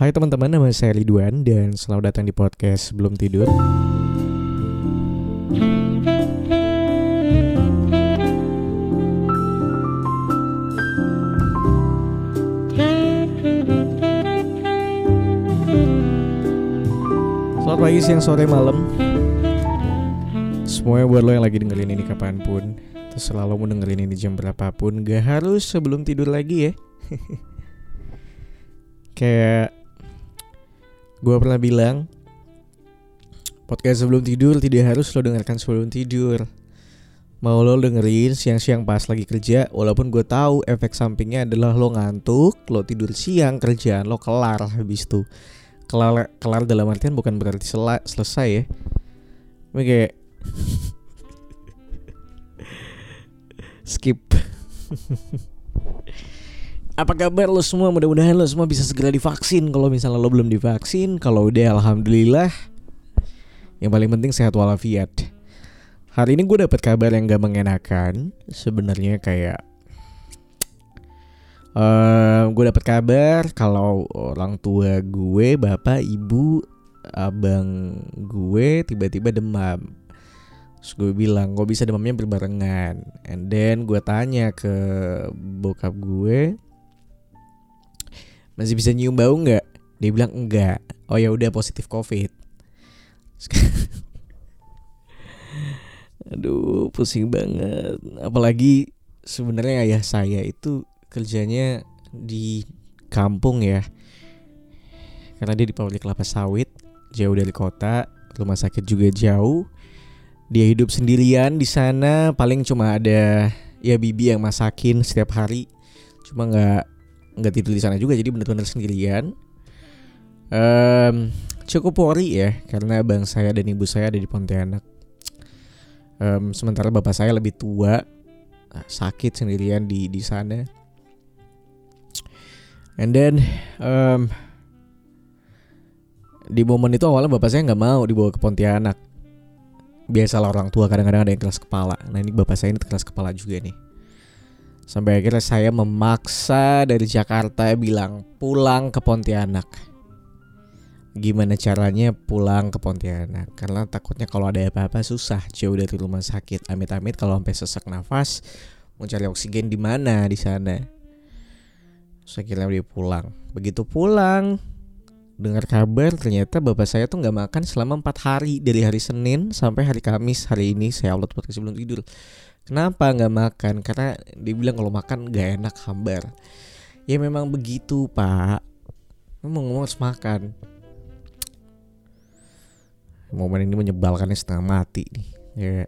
Hai teman-teman, nama saya Ridwan dan selamat datang di podcast Sebelum Tidur. Selamat pagi, siang, sore, malam. Semuanya buat lo yang lagi dengerin ini kapan pun Terserah lo mau dengerin ini jam berapapun Gak harus sebelum tidur lagi ya Kayak Gue pernah bilang Podcast sebelum tidur tidak harus lo dengarkan sebelum tidur. Mau lo dengerin siang-siang pas lagi kerja Walaupun gue tahu efek sampingnya adalah lo ngantuk Lo tidur siang kerjaan lo kelar habis itu. Kelar, kelar dalam artian bukan berarti sel selesai ya. Tapi kayak Skip Apa kabar lo semua? Mudah-mudahan lo semua bisa segera divaksin. Kalau misalnya lo belum divaksin Kalau udah Alhamdulillah. Yang paling penting sehat walafiat. Hari ini gue dapet kabar yang gak mengenakan. Sebenarnya kayak uh, Gue dapet kabar Kalau orang tua gue Bapak, ibu Abang gue tiba-tiba demam. Terus gue bilang kok bisa demamnya berbarengan? And then gue tanya ke bokap gue Masih bisa nyium bau nggak? Dia bilang enggak. Oh ya udah positif covid. Aduh pusing banget. Apalagi sebenarnya ayah saya itu kerjanya di kampung ya. Karena dia di pabrik kelapa sawit Jauh dari kota Rumah sakit juga jauh. Dia hidup sendirian di sana paling cuma ada ya bibi yang masakin setiap hari. Cuma nggak nggak tidur di sana juga jadi benar-benar sendirian um, cukup worry ya karena bang saya dan ibu saya ada di Pontianak um, sementara bapak saya lebih tua sakit sendirian di di sana and then um, di momen itu awalnya bapak saya nggak mau dibawa ke Pontianak biasalah orang tua kadang-kadang ada yang keras kepala. Nah ini bapak saya ini keras kepala juga nih. Sampai akhirnya saya memaksa dari Jakarta bilang pulang ke Pontianak. Gimana caranya pulang ke Pontianak? Karena takutnya kalau ada apa-apa susah jauh dari rumah sakit. Amit-amit kalau sampai sesak nafas mau cari oksigen di mana di sana. Saya kira dia pulang. Begitu pulang, dengar kabar ternyata bapak saya tuh nggak makan selama empat hari dari hari Senin sampai hari Kamis hari ini saya upload podcast sebelum tidur kenapa nggak makan? Karena dia bilang kalau makan nggak enak hambar. Ya memang begitu pak. Ngomong-ngomong harus makan. Momen ini menyebalkannya setengah mati nih ya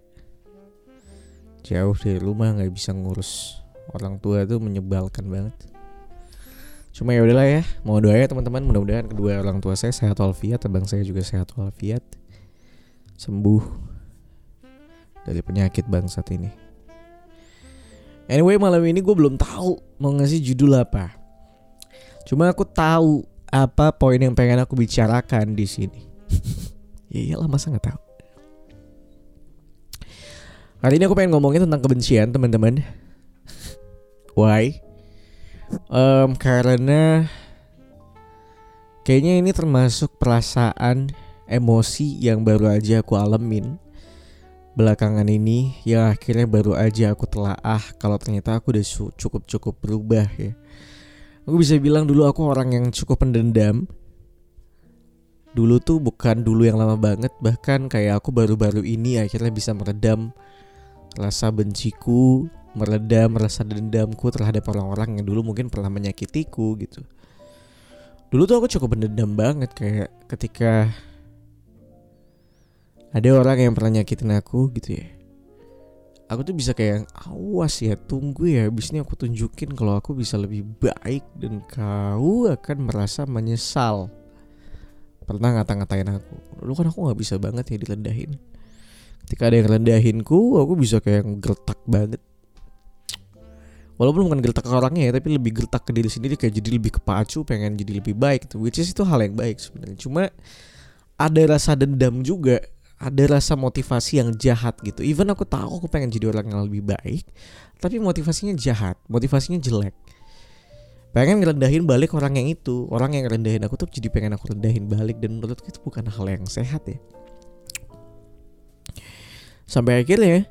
jauh dari rumah nggak bisa ngurus. Orang tua tuh menyebalkan banget. Cuma ya udahlah ya, mau doa ya teman-teman, mudah-mudahan kedua orang tua saya sehat walafiat, abang saya juga sehat walafiat, sembuh dari penyakit bangsat ini. Anyway, malam ini gue belum tahu mau ngasih judul apa. Cuma aku tahu apa poin yang pengen aku bicarakan di sini. ya iyalah masa nggak tahu. Hari ini aku pengen ngomongin tentang kebencian teman-teman. Why? um, karena kayaknya ini termasuk perasaan emosi yang baru aja aku alamin belakangan ini yang akhirnya baru aja aku telaah kalau ternyata aku udah cukup cukup berubah ya aku bisa bilang dulu aku orang yang cukup pendendam dulu tuh bukan dulu yang lama banget bahkan kayak aku baru-baru ini akhirnya bisa meredam rasa benciku meredam rasa dendamku terhadap orang-orang yang dulu mungkin pernah menyakitiku gitu. Dulu tuh aku cukup mendendam banget kayak ketika ada orang yang pernah nyakitin aku gitu ya. Aku tuh bisa kayak awas ya tunggu ya abis ini aku tunjukin kalau aku bisa lebih baik dan kau akan merasa menyesal. Pernah ngata-ngatain aku. Dulu kan aku nggak bisa banget ya direndahin. Ketika ada yang rendahinku, aku bisa kayak gertak banget walaupun bukan gertak ke orangnya ya tapi lebih gertak ke diri sendiri kayak jadi lebih kepacu pengen jadi lebih baik gitu which is itu hal yang baik sebenarnya cuma ada rasa dendam juga ada rasa motivasi yang jahat gitu. Even aku tahu aku pengen jadi orang yang lebih baik tapi motivasinya jahat motivasinya jelek. Pengen ngerendahin balik orang yang itu. Orang yang rendahin aku tuh jadi pengen aku rendahin balik dan menurutku itu bukan hal yang sehat ya. Sampai akhirnya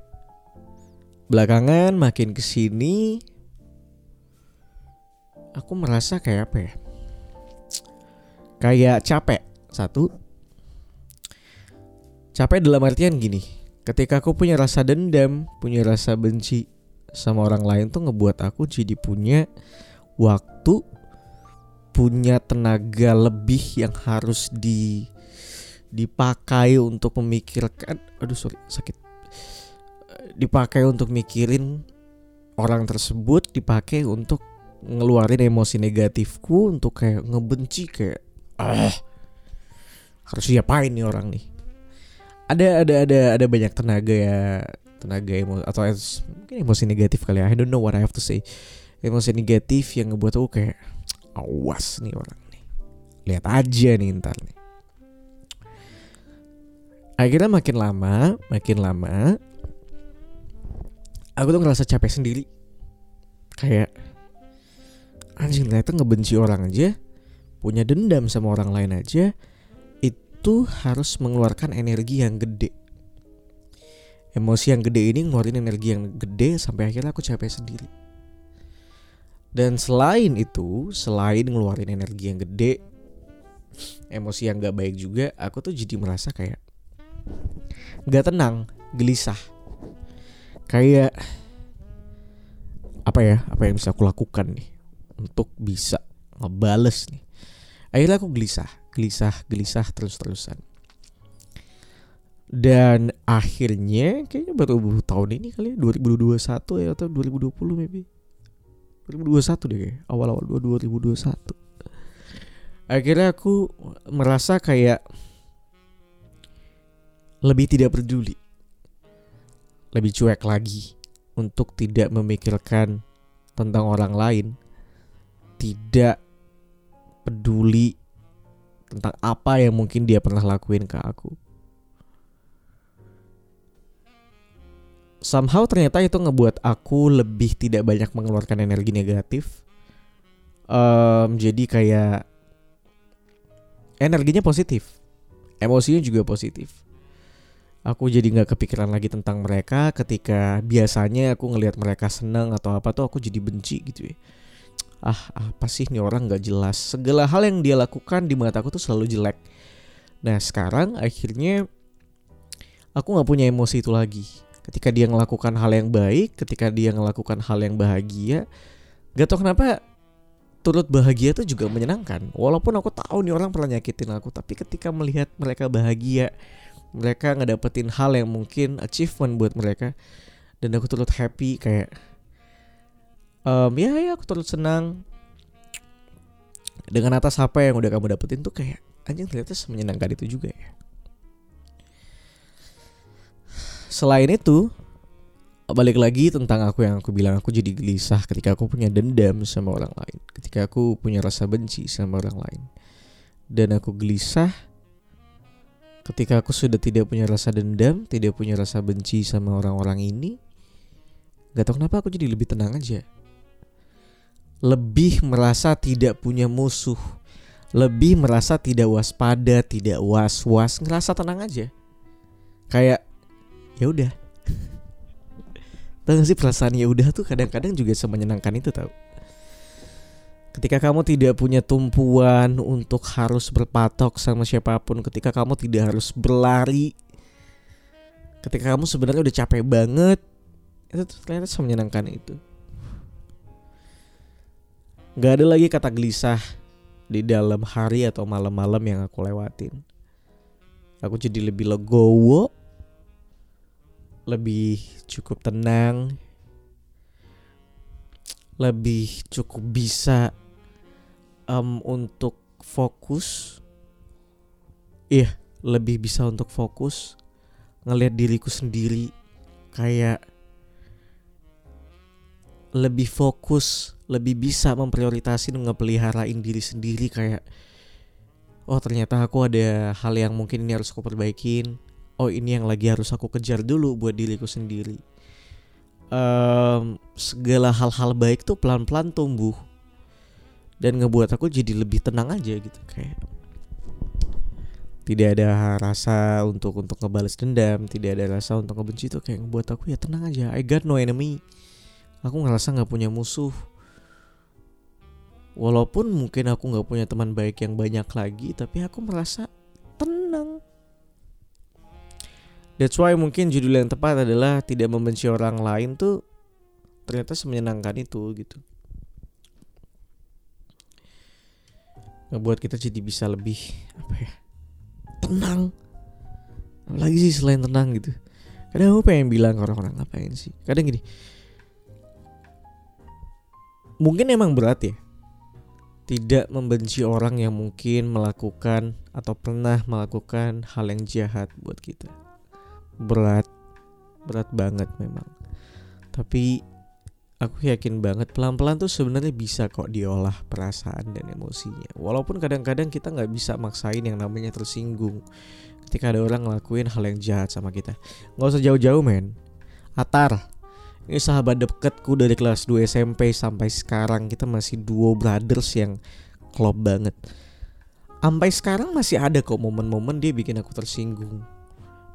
belakangan makin ke sini aku merasa kayak apa ya? Kayak capek. Satu capek dalam artian gini ketika aku punya rasa dendam punya rasa benci sama orang lain tuh ngebuat aku jadi punya waktu punya tenaga lebih yang harus di dipakai untuk memikirkan aduh sorry sakit. Dipakai untuk mikirin orang tersebut dipakai untuk ngeluarin emosi negatifku untuk kayak ngebenci kayak ah harus diapain nih orang nih ada ada ada ada banyak tenaga ya tenaga emosi atau mungkin emosi negatif kali ya. I don't know what I have to say. Emosi negatif yang ngebuat aku kayak awas nih orang nih. Lihat aja nih ntar nih. Akhirnya makin lama makin lama aku tuh ngerasa capek sendiri. Kayak anjing ternyata ngebenci orang aja punya dendam sama orang lain aja itu harus mengeluarkan energi yang gede emosi yang gede ini ngeluarin energi yang gede sampai akhirnya aku capek sendiri dan selain itu, selain ngeluarin energi yang gede, emosi yang gak baik juga, aku tuh jadi merasa kayak gak tenang, gelisah. Kayak apa ya? Apa yang bisa aku lakukan nih untuk bisa ngebales nih? Akhirnya aku gelisah, gelisah, gelisah terus-terusan. Dan akhirnya kayaknya baru tahun ini kali ya 2021 ya atau 2020 maybe. 2021 deh awal-awal 2021 akhirnya aku merasa kayak lebih tidak peduli. Lebih cuek lagi untuk tidak memikirkan tentang orang lain. Tidak peduli tentang apa yang mungkin dia pernah lakuin ke aku somehow ternyata itu ngebuat aku lebih tidak banyak mengeluarkan energi negatif. Um, jadi kayak energinya positif, emosinya juga positif. Aku jadi nggak kepikiran lagi tentang mereka ketika biasanya aku ngelihat mereka senang atau apa tuh aku jadi benci gitu ya. Ah apa sih nih orang nggak jelas. Segala hal yang dia lakukan di mata aku tuh selalu jelek. Nah sekarang akhirnya aku nggak punya emosi itu lagi ketika dia melakukan hal yang baik, ketika dia melakukan hal yang bahagia, gak tau kenapa turut bahagia itu juga menyenangkan. Walaupun aku tahu nih orang pernah nyakitin aku, tapi ketika melihat mereka bahagia, mereka ngedapetin hal yang mungkin achievement buat mereka, dan aku turut happy kayak, um, ya ya aku turut senang. Dengan atas apa yang udah kamu dapetin tuh kayak anjing ternyata semenyenangkan itu juga ya. selain itu balik lagi tentang aku yang aku bilang aku jadi gelisah ketika aku punya dendam sama orang lain ketika aku punya rasa benci sama orang lain. Dan aku gelisah ketika aku sudah tidak punya rasa dendam tidak punya rasa benci sama orang-orang ini. Gak tau kenapa aku jadi lebih tenang aja lebih merasa tidak punya musuh lebih merasa tidak waspada tidak was-was ngerasa tenang aja. Kayak ya udah. Tahu sih perasaan ya udah tuh kadang-kadang juga semenyenangkan itu tau ketika kamu tidak punya tumpuan untuk harus berpatok sama siapa pun ketika kamu tidak harus berlari ketika kamu sebenarnya udah capek banget itu ternyata semenyenangkan itu Gak ada lagi kata gelisah di dalam hari atau malam-malam yang aku lewatin. Aku jadi lebih legowo, lebih cukup tenang, lebih cukup bisa um, untuk fokus, iya lebih bisa untuk fokus ngelihat diriku sendiri kayak lebih fokus, lebih bisa memprioritasin ngepeliharain diri sendiri kayak oh ternyata aku ada hal yang mungkin ini harus aku perbaikin. Oh ini yang lagi harus aku kejar dulu buat diriku sendiri. Um, segala hal-hal baik tuh pelan-pelan tumbuh. Dan ngebuat aku jadi lebih tenang aja gitu kayak tidak ada rasa untuk untuk ngebales dendam tidak ada rasa untuk ngebenci itu kayak ngebuat aku ya tenang aja. I got no enemy. Aku ngerasa nggak punya musuh walaupun mungkin aku nggak punya teman baik yang banyak lagi tapi aku merasa tenang. That's why mungkin judul yang tepat adalah tidak membenci orang lain tuh ternyata semenyenangkan itu gitu. Ngebuat kita jadi bisa lebih apa ya tenang. Lagi sih selain tenang gitu. Kadang aku pengen bilang ke orang-orang ngapain sih? Kadang gini. Mungkin emang berat ya tidak membenci orang yang mungkin melakukan atau pernah melakukan hal yang jahat buat kita berat berat banget memang tapi aku yakin banget pelan-pelan tuh sebenarnya bisa kok diolah perasaan dan emosinya. Walaupun kadang-kadang kita nggak bisa maksain yang namanya tersinggung ketika ada orang ngelakuin hal yang jahat sama kita. Nggak usah jauh-jauh men. Atar, ini sahabat deketku dari kelas 2 SMP sampai sekarang kita masih duo brothers yang klop banget. Sampai sekarang masih ada kok momen-momen dia bikin aku tersinggung.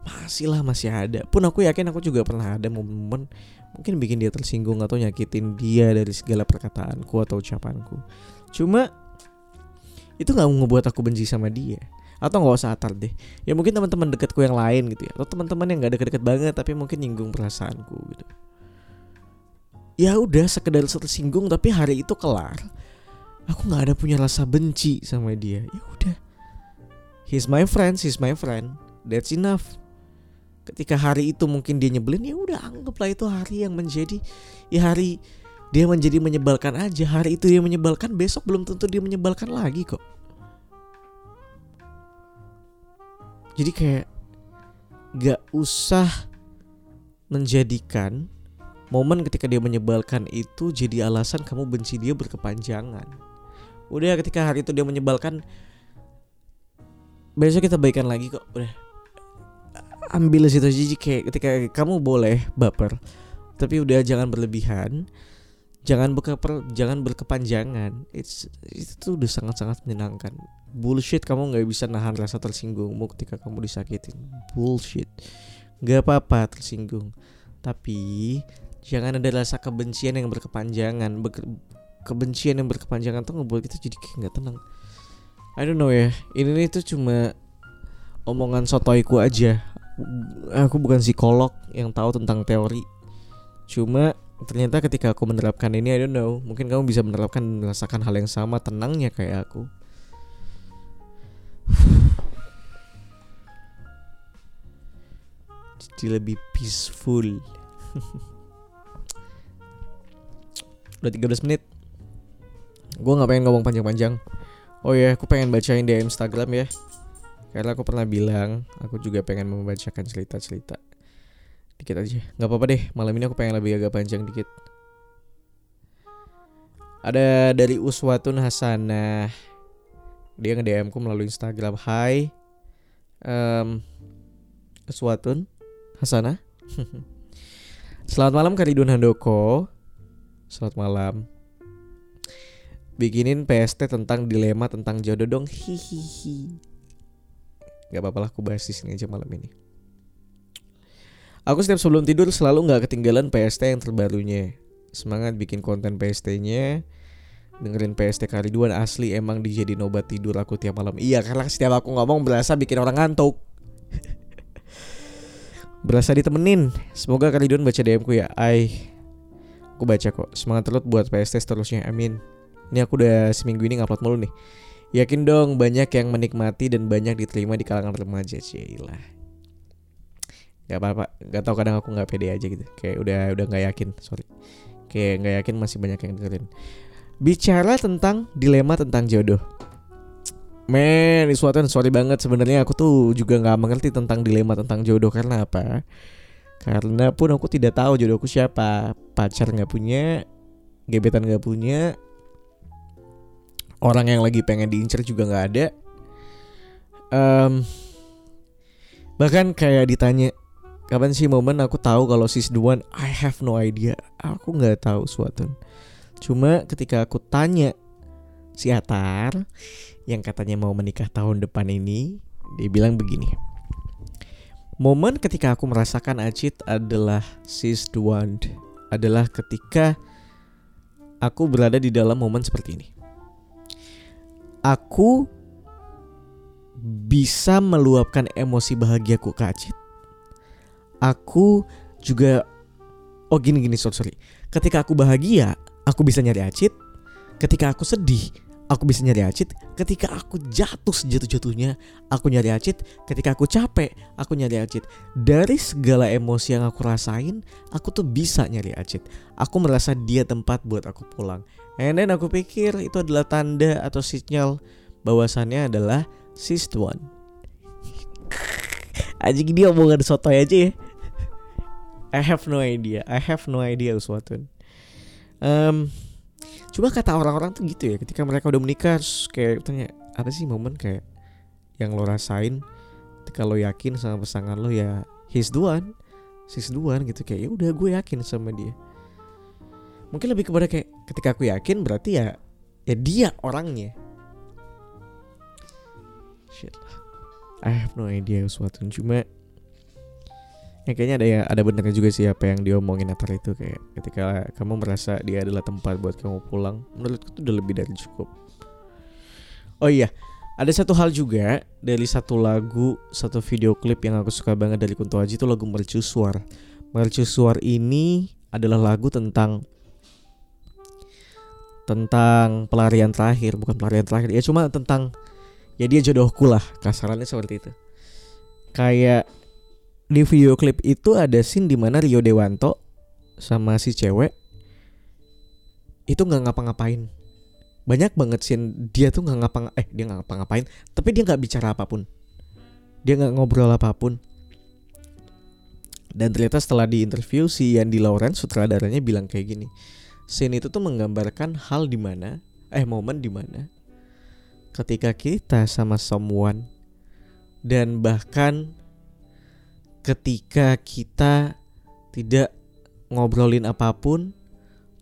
Masih lah masih ada. Pun aku yakin aku juga pernah ada momen-momen mungkin bikin dia tersinggung atau nyakitin dia dari segala perkataanku atau ucapanku. Cuma itu nggak ngebuat aku benci sama dia atau nggak usah atar deh ya mungkin teman-teman dekatku yang lain gitu ya atau teman-teman yang nggak deket-deket banget tapi mungkin nyinggung perasaanku gitu ya udah sekedar tersinggung tapi hari itu kelar. Aku nggak ada punya rasa benci sama dia. Ya udah. He's my friend he's my friend. That's enough. Ketika hari itu mungkin dia nyebelin ya udah anggaplah itu hari yang menjadi ya hari dia menjadi menyebalkan aja. Hari itu dia menyebalkan besok belum tentu dia menyebalkan lagi kok. Jadi kayak gak usah menjadikan momen ketika dia menyebalkan itu jadi alasan kamu benci dia berkepanjangan. Udah ketika hari itu dia menyebalkan besok kita baikan lagi kok. Udah. Ambil situ aja kayak ketika kamu boleh baper tapi udah jangan berlebihan jangan berkeper jangan berkepanjangan. It's, itu udah sangat-sangat menyenangkan. Bullshit kamu nggak bisa nahan rasa tersinggungmu ketika kamu disakitin. Bullshit. Nggak apa-apa tersinggung tapi jangan ada rasa kebencian yang berkepanjangan. Be kebencian yang berkepanjangan tuh ngebuat kita jadi kayak nggak tenang. I don't know ya. Ini tuh cuma omongan sotoiku aja. Aku bukan psikolog yang tahu tentang teori. Cuma ternyata ketika aku menerapkan ini I don't know. Mungkin kamu bisa menerapkan dan merasakan hal yang sama tenangnya kayak aku. Jadi lebih peaceful udah 13 menit. Gue nggak pengen ngomong panjang-panjang. Oh ya yeah, aku pengen bacain di Instagram ya. Karena aku pernah bilang aku juga pengen membacakan cerita-cerita. Dikit aja. Nggak apa-apa deh malam ini aku pengen lebih agak panjang dikit. Ada dari Uswatun Hasanah. Dia nge DM ku melalui Instagram. Hai um, Uswatun Hasanah. Selamat malam Karidun Handoko Selamat malam Bikinin PST tentang dilema tentang jodoh dong Hihihi Gak apa-apa lah aku bahas di sini aja malam ini. Aku setiap sebelum tidur selalu nggak ketinggalan PST yang terbarunya. Semangat bikin konten PST-nya. Dengerin PST Kariduan asli emang dijadi obat tidur aku tiap malam. Iya karena setiap aku ngomong berasa bikin orang ngantuk. berasa ditemenin. Semoga Kariduan baca DM-ku ya. Ay, aku baca kok. Semangat terus buat PST seterusnya. Amin. Ini aku udah seminggu ini ngupload mulu nih. Yakin dong banyak yang menikmati dan banyak diterima di kalangan remaja Cila Gak apa-apa Gak tau kadang aku gak pede aja gitu Kayak udah udah gak yakin Sorry Kayak gak yakin masih banyak yang dengerin Bicara tentang dilema tentang jodoh Men, suatu sorry banget sebenarnya aku tuh juga nggak mengerti tentang dilema tentang jodoh karena apa? Karena pun aku tidak tahu jodohku siapa, pacar nggak punya, gebetan nggak punya, orang yang lagi pengen diincar juga nggak ada. Um, bahkan kayak ditanya kapan sih momen aku tahu kalau the one I have no idea. Aku nggak tahu suatu cuma ketika aku tanya si Atar yang katanya mau menikah tahun depan ini dia bilang begini momen ketika aku merasakan Acit adalah sis one adalah ketika aku berada di dalam momen seperti ini. Aku bisa meluapkan emosi bahagiaku ke Acit aku juga oh gini gini sorry, sorry. ketika aku bahagia aku bisa nyari Acit ketika aku sedih aku bisa nyari Acit ketika aku jatuh sejatuh-jatuhnya. Aku nyari Acit ketika aku capek aku nyari Acit. Dari segala emosi yang aku rasain aku tuh bisa nyari Acit. Aku merasa dia tempat buat aku pulang. And then aku pikir itu adalah tanda atau sinyal bahwasannya adalah sis one. Anjing dia omongan sotoy aja ya. I have no idea. I have no idea Uswatun. Um, Cuma kata orang-orang tuh gitu ya Ketika mereka udah menikah kayak tanya Apa sih momen kayak Yang lo rasain Ketika lo yakin sama pasangan lo? Ya He's the one She's the one gitu. Kayak ya udah gue yakin sama dia. Mungkin lebih kepada kayak Ketika aku yakin berarti ya Ya dia orangnya. Shit. I have no idea Uswatun Cuma ya kayaknya ada ya ada benernya juga sih apa yang diomongin Natal itu kayak ketika kamu merasa dia adalah tempat buat kamu pulang menurutku itu udah lebih dari cukup. Oh iya ada satu hal juga dari satu lagu satu video klip yang aku suka banget dari Kunto Aji itu lagu Mercusuar. Mercusuar ini adalah lagu tentang tentang pelarian terakhir bukan pelarian terakhir ya cuma tentang ya dia jodohku lah kasarannya seperti itu. Kayak di video klip itu ada scene di mana Rio Dewanto sama si cewek itu nggak ngapa-ngapain. Banyak banget scene dia tuh nggak ngapa eh dia nggak ngapa-ngapain tapi dia nggak bicara apa pun. Dia nggak ngobrol apa pun. Dan ternyata setelah di interview si Yandi Lawrence sutradaranya bilang kayak gini scene itu tuh menggambarkan hal di mana eh momen di mana ketika kita sama someone dan bahkan ketika kita tidak ngobrolin apa pun,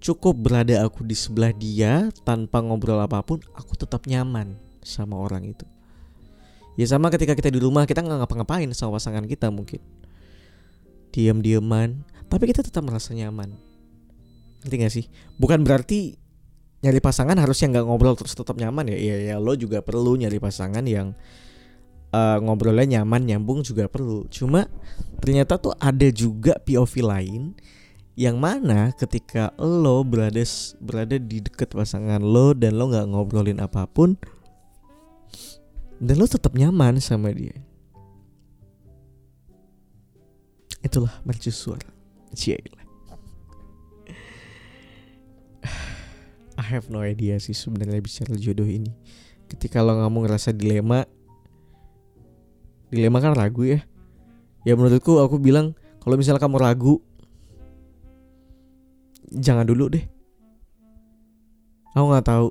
cukup berada aku di sebelah dia tanpa ngobrol apa pun, aku tetap nyaman sama orang itu. Ya sama ketika kita di rumah kita nggak ngapa-ngapain sama pasangan kita mungkin. Diam-diaman, tapi kita tetap merasa nyaman. Ngerti gak sih? Bukan berarti nyari pasangan harusnya nggak ngobrol terus tetap nyaman ya. Iya ya lo juga perlu nyari pasangan yang uh, ngobrolnya nyaman nyambung juga perlu. Cuma ternyata tuh ada juga POV lain yang mana ketika lo berada berada di dekat pasangan lo dan lo nggak ngobrolin apa pun dan lo tetap nyaman sama dia. Itulah mercusuar Cielah. I have no idea sih sebenarnya bicara jodoh ini. Ketika lo nggak mau ngerasa dilema dilema kan ragu ya. Ya menurutku aku bilang kalau misalnya kamu ragu jangan dulu deh. Aku nggak tahu.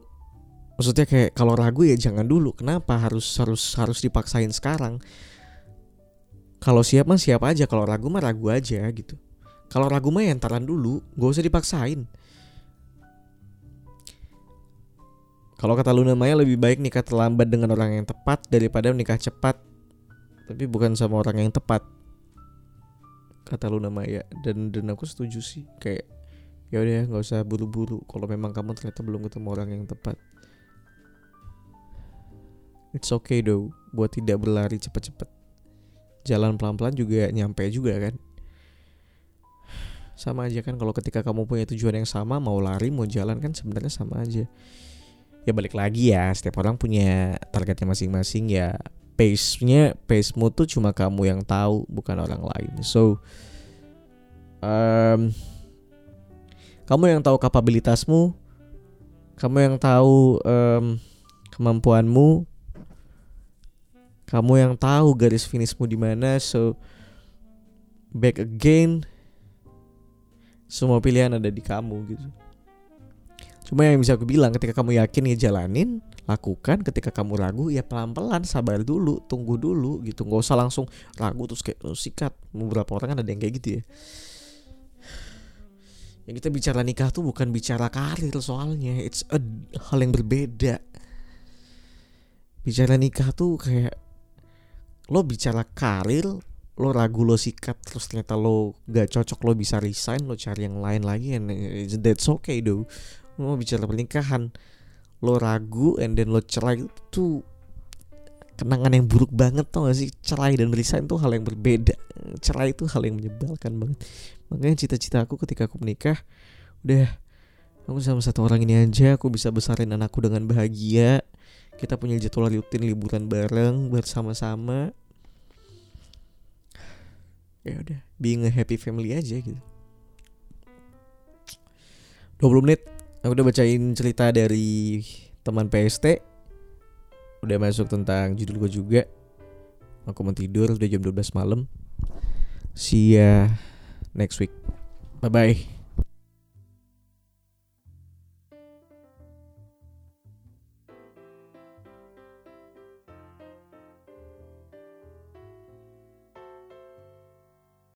Maksudnya kayak kalau ragu ya jangan dulu. Kenapa harus harus harus dipaksain sekarang? Kalau siap mah siap aja kalau ragu mah ragu aja gitu. Kalau ragu mah ya entaran dulu gak usah dipaksain. Kalau kata Luna Maya lebih baik nikah terlambat dengan orang yang tepat daripada nikah cepat tapi bukan sama orang yang tepat. Kata Luna Maya. Dan dan aku setuju sih. Kayak ya udah nggak usah buru-buru. Kalau memang kamu ternyata belum ketemu orang yang tepat. It's okay though buat tidak berlari cepat-cepat. Jalan pelan-pelan juga nyampe juga kan. Sama aja kan kalau ketika kamu punya tujuan yang sama mau lari mau jalan kan sebenarnya sama aja. Ya balik lagi ya setiap orang punya targetnya masing-masing ya pace-nya pace-mu tuh cuma kamu yang tahu bukan orang lain. So um, kamu yang tahu kapabilitasmu kamu yang tahu um, kemampuanmu kamu yang tahu garis finishmu di mana so back again semua pilihan ada di kamu gitu. Cuma yang bisa aku bilang ketika kamu yakin ya jalanin lakukan ketika kamu ragu ya pelan-pelan sabar dulu tunggu dulu gitu. Nggak usah langsung ragu terus kayak oh, sikat. Beberapa orang kan ada yang kayak gitu ya. Yang kita bicara nikah tuh bukan bicara karir soalnya, it's a hal yang berbeda. Bicara nikah tuh kayak lo bicara karir, lo ragu lo sikat terus ternyata lo gak cocok lo bisa resign lo cari yang lain lagi and that's okay though. Lo bicara pernikahan lo ragu and then lo cerai itu kenangan yang buruk banget tau gak sih? Cerai dan resign tuh hal yang berbeda. Cerai itu hal yang menyebalkan banget. Makanya cita-cita aku ketika aku menikah udah aku sama satu orang ini aja aku bisa besarin anakku dengan bahagia. Kita punya jadwal rutin liburan bareng bersama-sama. Ya udah being a happy family aja gitu. 20 menit aku udah bacain cerita dari teman PST udah masuk tentang judul gue juga. Aku mau tidur udah jam 12 malam. See ya next week. Bye bye